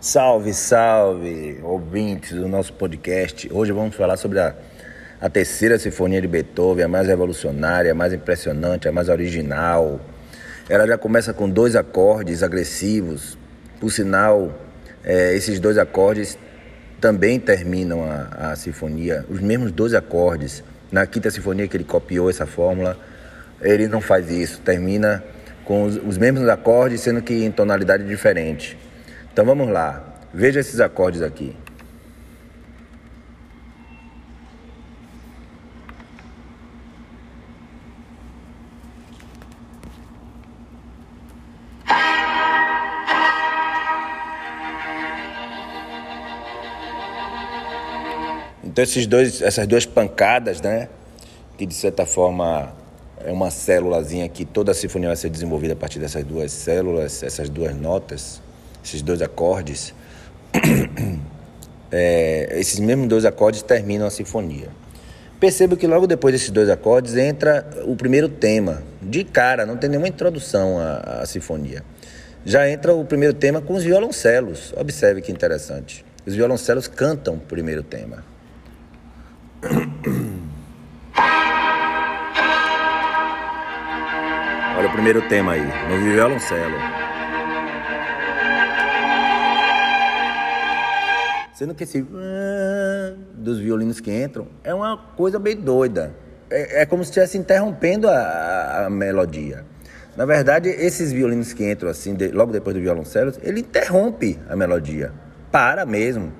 Salve, salve, ouvintes do nosso podcast. Hoje vamos falar sobre a, a terceira sinfonia de Beethoven, a mais revolucionária, a mais impressionante, a mais original. Ela já começa com dois acordes agressivos. Por sinal, é, esses dois acordes também terminam a, a sinfonia, os mesmos dois acordes. Na quinta sinfonia que ele copiou essa fórmula, ele não faz isso, termina com os, os mesmos acordes, sendo que em tonalidade diferente. Então vamos lá, veja esses acordes aqui. Então esses dois, essas duas pancadas, né, que de certa forma é uma célulazinha que toda a sinfonia vai ser desenvolvida a partir dessas duas células, essas duas notas, esses dois acordes. É, esses mesmos dois acordes terminam a sinfonia. Percebo que logo depois desses dois acordes entra o primeiro tema. De cara, não tem nenhuma introdução à, à sinfonia. Já entra o primeiro tema com os violoncelos. Observe que interessante. Os violoncelos cantam o primeiro tema. Olha o primeiro tema aí, no violoncelo. Sendo que esse dos violinos que entram é uma coisa bem doida. É, é como se estivesse interrompendo a, a, melodia. Na verdade, esses violinos que entram assim, de, logo depois do violoncelo, ele interrompe a melodia. Para mesmo.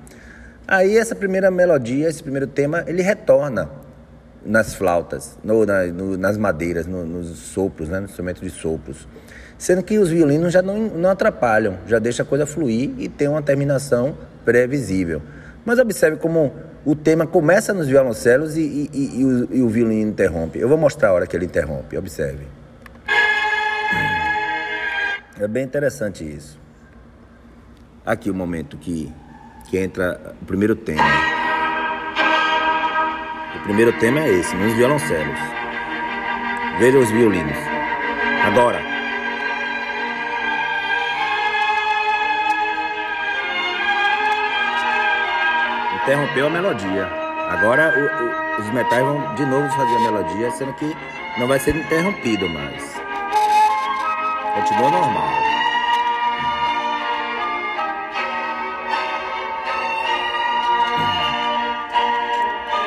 Aí essa primeira melodia, esse primeiro tema, ele retorna nas flautas, no, na, no, nas madeiras, no, nos sopros, né, no instrumento de sopros. Sendo que os violinos já não, não atrapalham, já deixa a coisa fluir e tem uma terminação previsível. Mas observe como o tema começa nos violoncelos e, e, e, e, o, e o violino interrompe. Eu vou mostrar a hora que ele interrompe, observe. É bem interessante isso. Aqui o momento que, que entra o primeiro tema. O primeiro tema é esse, nos violoncelos. Veja os violinos. Agora. Interrompeu a melodia. Agora o, o, os metais vão de novo fazer a melodia, sendo que não vai ser interrompido mais. Continua normal.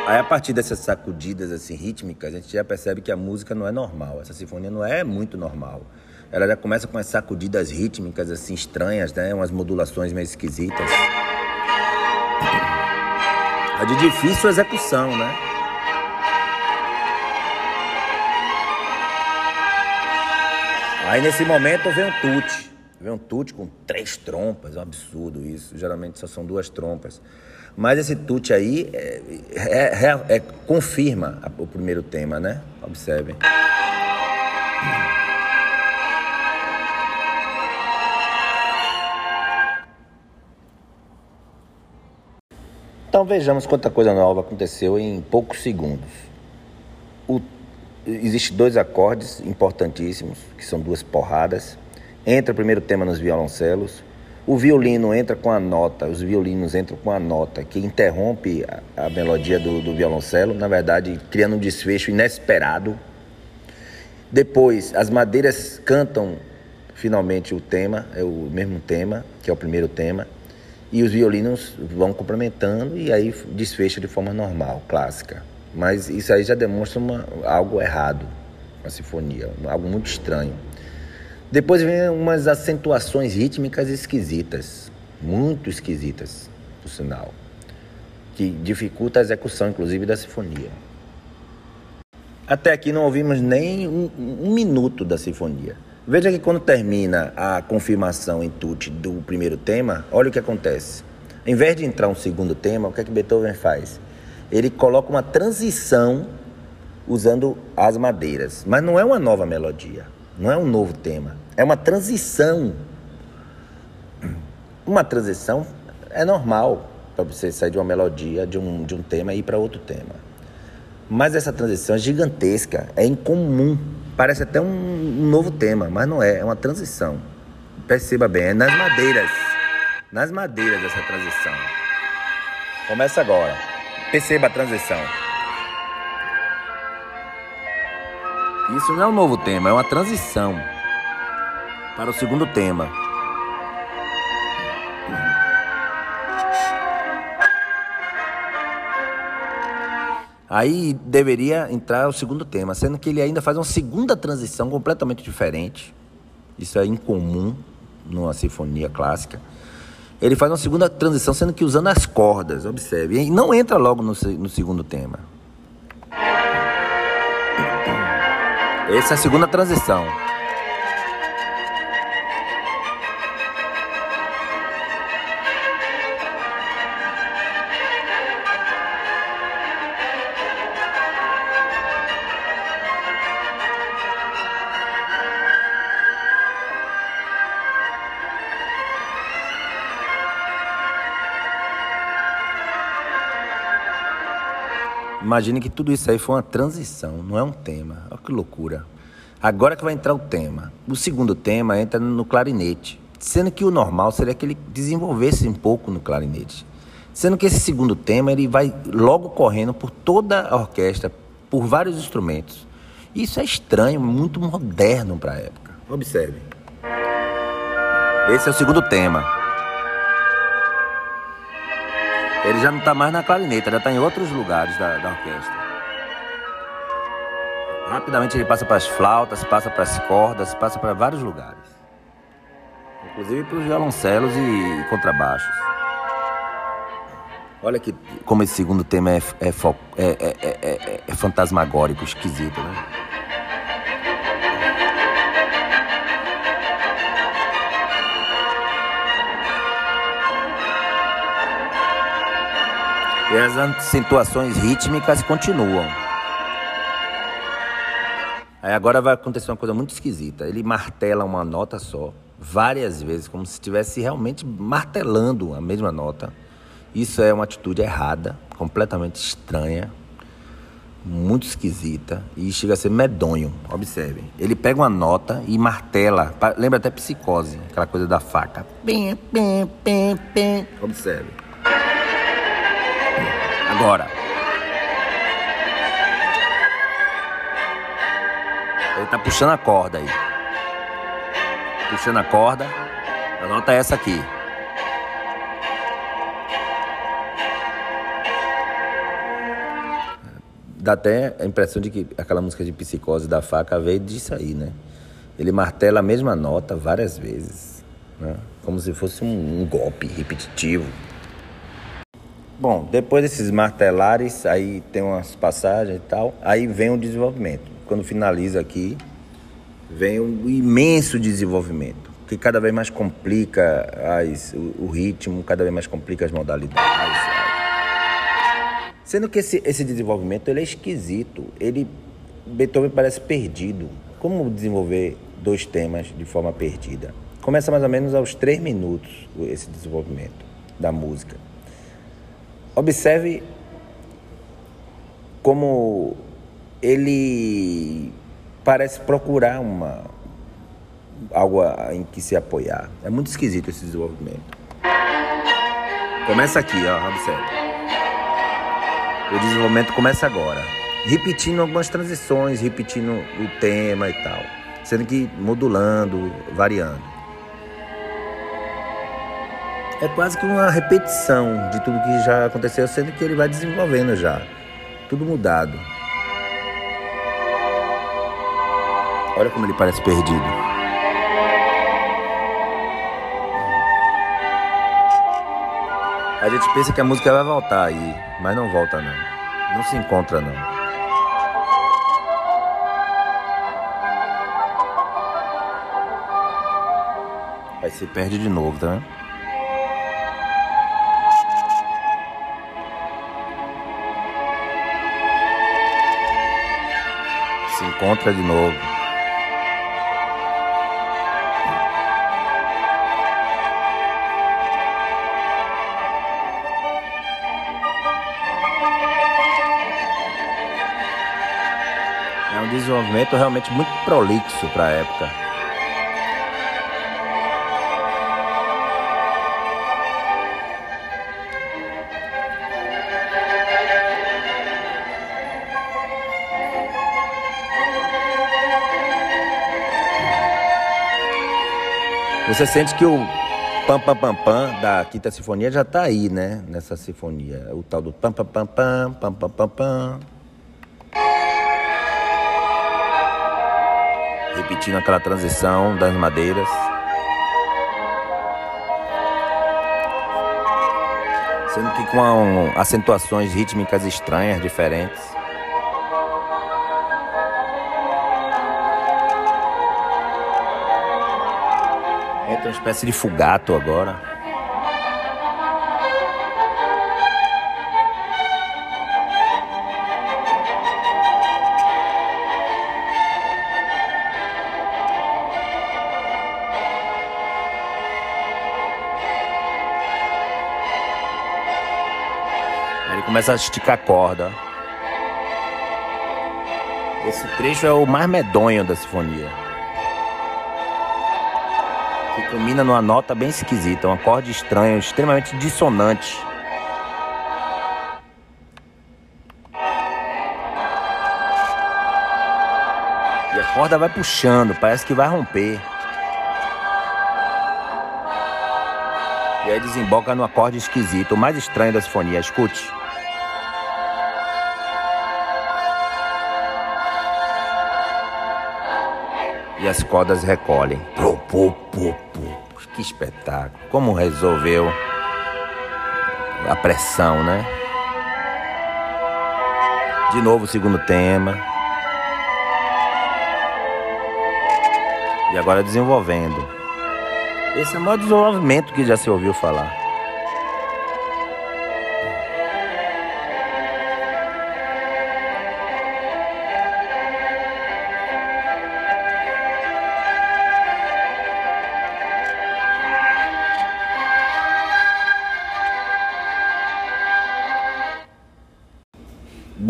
Aí a partir dessas sacudidas assim rítmicas, a gente já percebe que a música não é normal. Essa sinfonia não é muito normal. Ela já começa com as sacudidas rítmicas assim estranhas, né? Umas modulações meio esquisitas. É de difícil execução, né? Aí nesse momento vem um tute. Vem um tute com três trompas, é um absurdo isso. Geralmente só são duas trompas. Mas esse tute aí é, é, é, é confirma o primeiro tema, né? Observem. Então vejamos quanta coisa nova aconteceu em poucos segundos. O, existe dois acordes importantíssimos, que são duas porradas. Entra o primeiro tema nos violoncelos, o violino entra com a nota, os violinos entram com a nota que interrompe a, a melodia do, do violoncelo, na verdade, criando um desfecho inesperado. Depois, as madeiras cantam finalmente o tema, é o mesmo tema, que é o primeiro tema, e os violinos vão complementando e aí desfecha de forma normal, clássica. Mas isso aí já demonstra uma, algo errado, uma sinfonia, algo muito estranho. Depois vem umas acentuações rítmicas esquisitas, muito esquisitas, por sinal, que dificulta a execução, inclusive, da sinfonia. Até aqui não ouvimos nem um, um minuto da sinfonia. Veja que quando termina a confirmação em tute do primeiro tema, olha o que acontece. Em vez de entrar um segundo tema, o que é que Beethoven faz? Ele coloca uma transição usando as madeiras, mas não é uma nova melodia, não é um novo tema. É uma transição. Uma transição é normal para você sair de uma melodia, de um, de um tema e ir para outro tema. Mas essa transição é gigantesca, é incomum. Parece até um, um novo tema, mas não é, é uma transição. Perceba bem, é nas madeiras. nas madeiras dessa transição. Começa agora. Perceba a transição. Isso não é um novo tema, é uma transição para o segundo tema. Aí deveria entrar o segundo tema, sendo que ele ainda faz uma segunda transição completamente diferente. Isso é incomum numa sinfonia clássica. Ele faz uma segunda transição, sendo que usando as cordas, observe. E não entra logo no, no segundo tema. Essa é a segunda transição. Imagine que tudo isso aí foi uma transição, não é um tema. Olha que loucura. Agora que vai entrar o tema. O segundo tema entra no clarinete. Sendo que o normal seria que ele desenvolvesse um pouco no clarinete. Sendo que esse segundo tema ele vai logo correndo por toda a orquestra, por vários instrumentos. Isso é estranho, muito moderno para a época. Observe. Esse é o segundo tema. Ele já não está mais na clarineta, já está em outros lugares da, da orquestra. Rapidamente ele passa para as flautas, passa para as cordas, passa para vários lugares. Inclusive para os violoncelos e contrabaixos. Olha que como esse segundo tema é, é, é, é, é fantasmagórico, esquisito, né? E as acentuações rítmicas continuam. Aí agora vai acontecer uma coisa muito esquisita. Ele martela uma nota só, várias vezes, como se estivesse realmente martelando a mesma nota. Isso é uma atitude errada, completamente estranha, muito esquisita e chega a ser medonho. Observem. Ele pega uma nota e martela, lembra até psicose, aquela coisa da faca. Observe. Agora. Ele tá puxando a corda aí. Puxando a corda. Anota essa aqui. Dá até a impressão de que aquela música de psicose da faca veio disso aí, né? Ele martela a mesma nota várias vezes, né? como se fosse um golpe repetitivo. Bom, depois desses martelares, aí tem umas passagens e tal, aí vem o desenvolvimento. Quando finaliza aqui, vem um imenso desenvolvimento, que cada vez mais complica as, o, o ritmo, cada vez mais complica as modalidades. Sendo que esse, esse desenvolvimento ele é esquisito, ele Beethoven parece perdido. Como desenvolver dois temas de forma perdida? Começa mais ou menos aos três minutos esse desenvolvimento da música. Observe como ele parece procurar uma algo em que se apoiar. É muito esquisito esse desenvolvimento. Começa aqui, ó, observe. O desenvolvimento começa agora, repetindo algumas transições, repetindo o tema e tal, sendo que modulando, variando é quase que uma repetição de tudo que já aconteceu, sendo que ele vai desenvolvendo já. Tudo mudado. Olha como ele parece perdido. A gente pensa que a música vai voltar aí, mas não volta não. Não se encontra não. Aí se perde de novo, tá vendo? Encontra de novo. É um desenvolvimento realmente muito prolixo para a época. Você sente que o pam pam pam pam da quinta sinfonia já está aí, né? Nessa sinfonia, o tal do pam pam pam pam pam pam pam. pam. Repetindo aquela transição das madeiras. Sendo que com acentuações rítmicas estranhas, diferentes. Uma espécie de fugato agora. Ele começa a esticar a corda. Esse trecho é o mais medonho da sinfonia. Culmina numa nota bem esquisita, um acorde estranho, extremamente dissonante. E a corda vai puxando, parece que vai romper. E aí desemboca no acorde esquisito, o mais estranho da sinfonia. Escute. E as cordas recolhem. Pô. Que espetáculo. Como resolveu a pressão, né? De novo segundo tema. E agora desenvolvendo. Esse é o maior desenvolvimento que já se ouviu falar.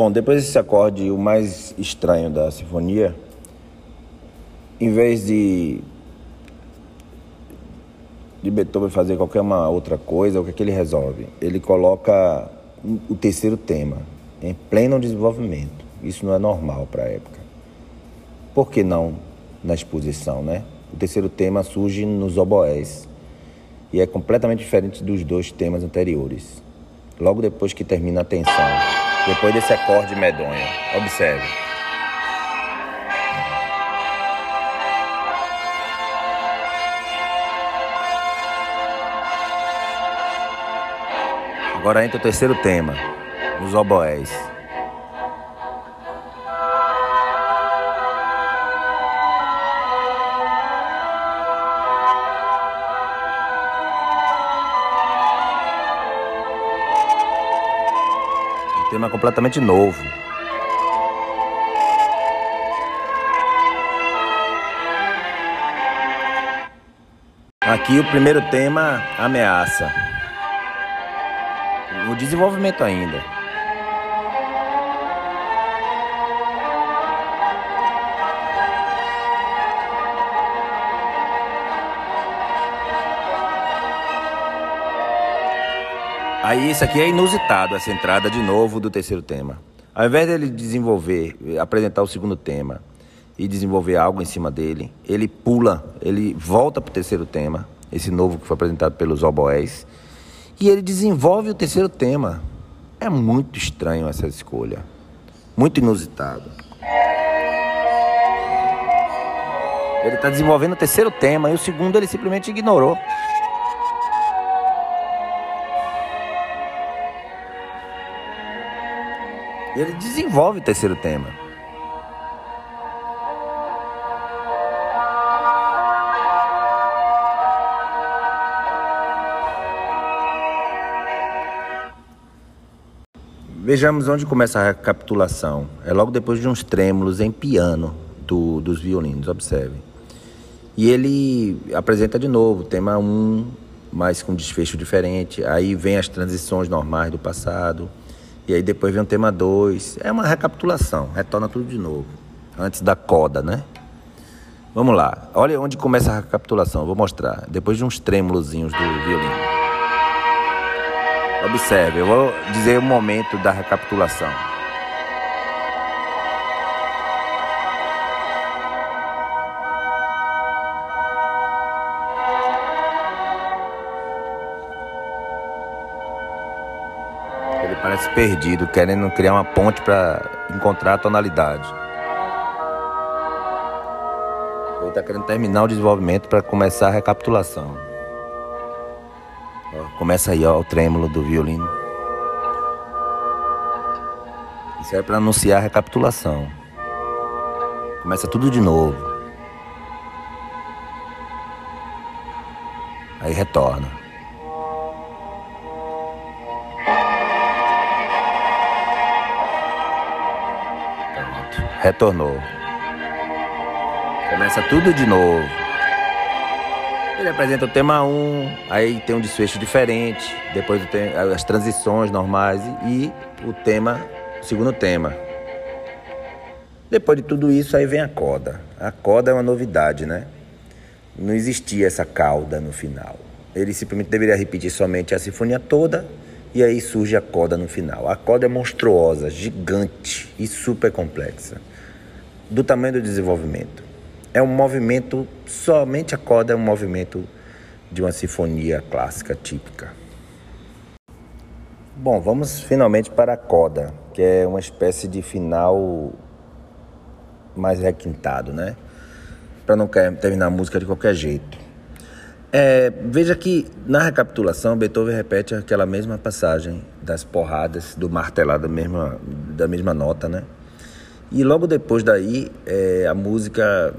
Bom, depois desse acorde, o mais estranho da sinfonia, em vez de de Beethoven fazer qualquer uma outra coisa, o que, é que ele resolve? Ele coloca o terceiro tema em pleno desenvolvimento. Isso não é normal para a época. Por que não na exposição, né? O terceiro tema surge nos oboés e é completamente diferente dos dois temas anteriores. Logo depois que termina a tensão, depois desse acorde medonho. Observe. Agora entra o terceiro tema, os oboés. Tema completamente novo. Aqui o primeiro tema, ameaça no desenvolvimento ainda. Aí isso aqui é inusitado, essa entrada de novo do terceiro tema. Ao invés dele desenvolver, apresentar o segundo tema e desenvolver algo em cima dele, ele pula, ele volta para o terceiro tema, esse novo que foi apresentado pelos oboés, e ele desenvolve o terceiro tema. É muito estranho essa escolha. Muito inusitado. Ele está desenvolvendo o terceiro tema e o segundo ele simplesmente ignorou. E ele desenvolve o terceiro tema. Vejamos onde começa a recapitulação. É logo depois de uns trêmulos em piano do, dos violinos, observe. E ele apresenta de novo tema 1, um, mas com desfecho diferente. Aí vem as transições normais do passado. E aí depois vem o tema 2. É uma recapitulação, retorna tudo de novo. Antes da coda, né? Vamos lá. Olha onde começa a recapitulação. Vou mostrar. Depois de uns trêmulozinhos do violino. Observe, eu vou dizer o momento da recapitulação. Perdido, querendo criar uma ponte para encontrar a tonalidade. Ele está querendo terminar o desenvolvimento para começar a recapitulação. Começa aí ó, o trêmulo do violino. Isso é para anunciar a recapitulação. Começa tudo de novo. Aí retorna. Retornou. Começa tudo de novo. Ele apresenta o tema 1, aí tem um desfecho diferente, depois as transições normais e o tema, o segundo tema. Depois de tudo isso, aí vem a coda. A coda é uma novidade, né? Não existia essa cauda no final. Ele simplesmente deveria repetir somente a sinfonia toda e aí surge a coda no final. A coda é monstruosa, gigante e super complexa do tamanho do desenvolvimento. É um movimento, somente a corda é um movimento de uma sinfonia clássica típica. Bom, vamos finalmente para a coda, que é uma espécie de final mais requintado, né? Para não terminar a música de qualquer jeito. É, veja que na recapitulação Beethoven repete aquela mesma passagem das porradas do martelado da mesma, da mesma nota, né? E logo depois daí, é, a música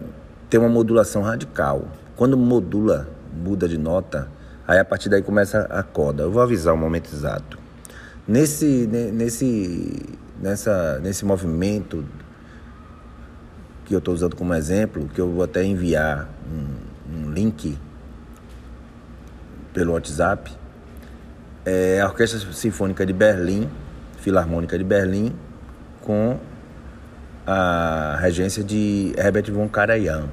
tem uma modulação radical. Quando modula, muda de nota, aí a partir daí começa a coda. Eu vou avisar o momento exato. Nesse, nesse, nessa, nesse movimento que eu estou usando como exemplo, que eu vou até enviar um, um link pelo WhatsApp, é a Orquestra Sinfônica de Berlim, Filarmônica de Berlim, com a regência de Herbert von Karajan.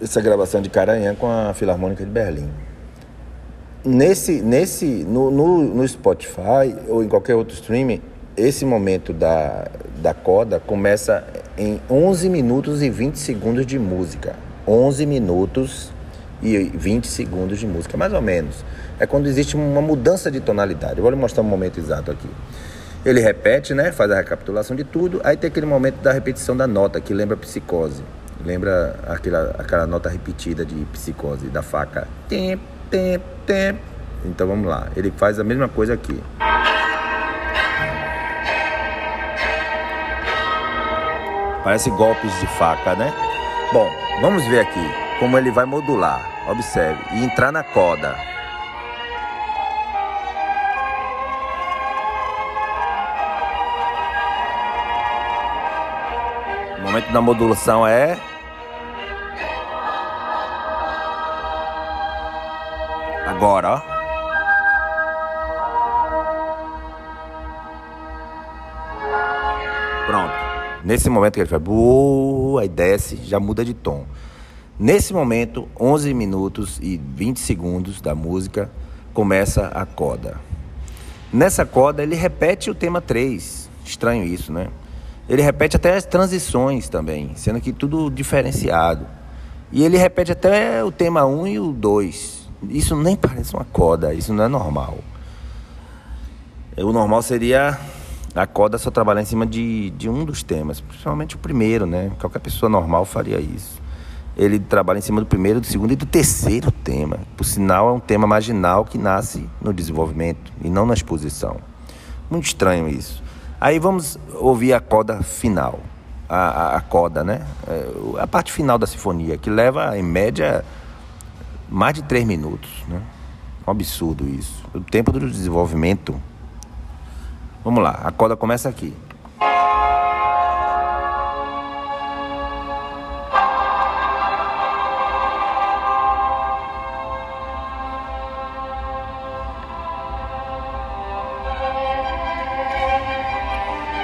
Essa gravação de Karajan com a Filarmônica de Berlim. Nesse, nesse, no, no, no Spotify ou em qualquer outro streaming, esse momento da, da coda começa em 11 minutos e 20 segundos de música. 11 minutos e 20 segundos de música, mais ou menos. É quando existe uma mudança de tonalidade. Eu vou lhe mostrar um momento exato aqui. Ele repete, né? Faz a recapitulação de tudo. Aí tem aquele momento da repetição da nota, que lembra psicose. Lembra aquela, aquela nota repetida de psicose, da faca. Tem, tem, tem. Então vamos lá. Ele faz a mesma coisa aqui. Parece golpes de faca, né? Bom, vamos ver aqui como ele vai modular. Observe. E entrar na coda. Momento da modulação é. Agora, ó. Pronto. Nesse momento que ele faz, aí desce, já muda de tom. Nesse momento, 11 minutos e 20 segundos da música, começa a coda. Nessa coda, ele repete o tema 3. Estranho isso, né? Ele repete até as transições também, sendo que tudo diferenciado. E ele repete até o tema 1 e o 2. Isso nem parece uma coda, isso não é normal. O normal seria a coda só trabalhar em cima de, de um dos temas, principalmente o primeiro, né? Qualquer pessoa normal faria isso. Ele trabalha em cima do primeiro, do segundo e do terceiro tema. Por sinal, é um tema marginal que nasce no desenvolvimento e não na exposição. Muito estranho isso. Aí vamos ouvir a coda final, a, a, a coda, né? É, a parte final da sinfonia, que leva, em média, mais de três minutos, né? Um absurdo isso. O tempo do desenvolvimento. Vamos lá, a coda começa aqui.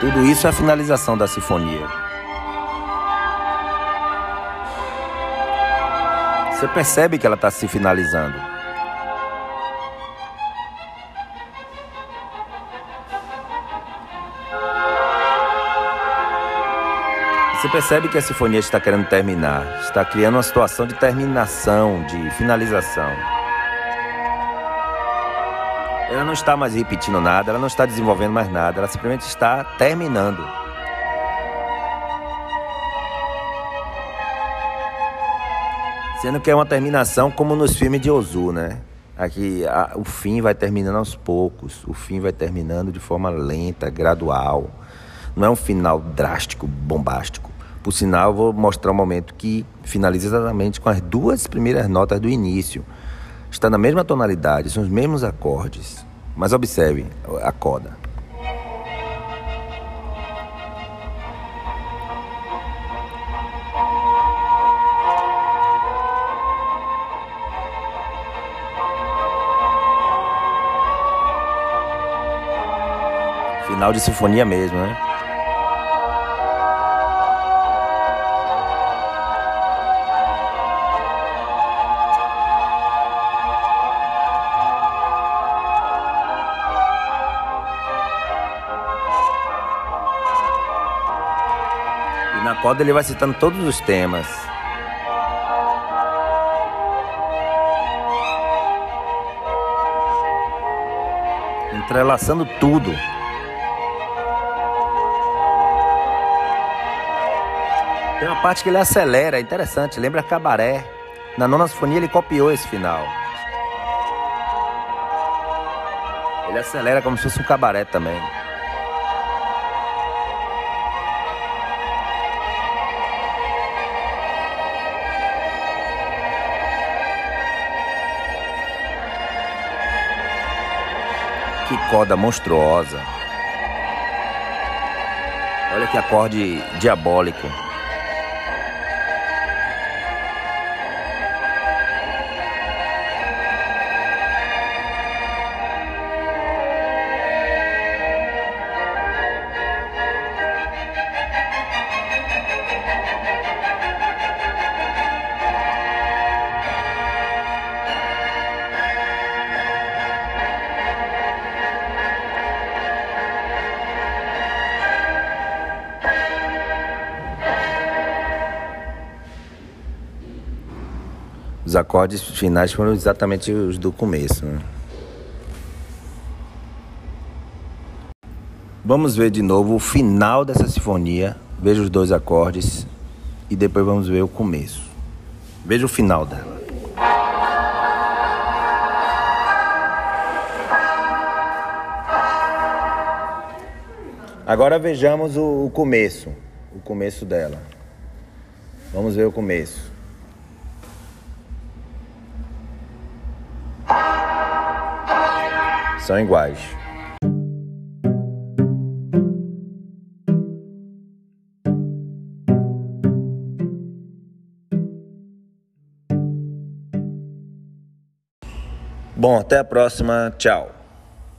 Tudo isso é a finalização da sinfonia. Você percebe que ela está se finalizando. Você percebe que a sinfonia está querendo terminar, está criando uma situação de terminação, de finalização. Ela não está mais repetindo nada, ela não está desenvolvendo mais nada, ela simplesmente está terminando. Sendo que é uma terminação como nos filmes de Ozu, né? Aqui a, o fim vai terminando aos poucos, o fim vai terminando de forma lenta, gradual. Não é um final drástico, bombástico. Por sinal, eu vou mostrar um momento que finaliza exatamente com as duas primeiras notas do início. Está na mesma tonalidade, são os mesmos acordes. Mas observe a coda. Final de sinfonia mesmo, né? Na coda ele vai citando todos os temas. Entrelaçando tudo. Tem uma parte que ele acelera, é interessante, lembra Cabaré. Na nona sinfonia ele copiou esse final. Ele acelera como se fosse um cabaré também. Que coda monstruosa. Olha que acorde diabólico. Acordes finais foram exatamente os do começo. Né? Vamos ver de novo o final dessa sinfonia. Veja os dois acordes e depois vamos ver o começo. Veja o final dela. Agora vejamos o, o começo, o começo dela. Vamos ver o começo. São iguais. Bom, até a próxima. Tchau.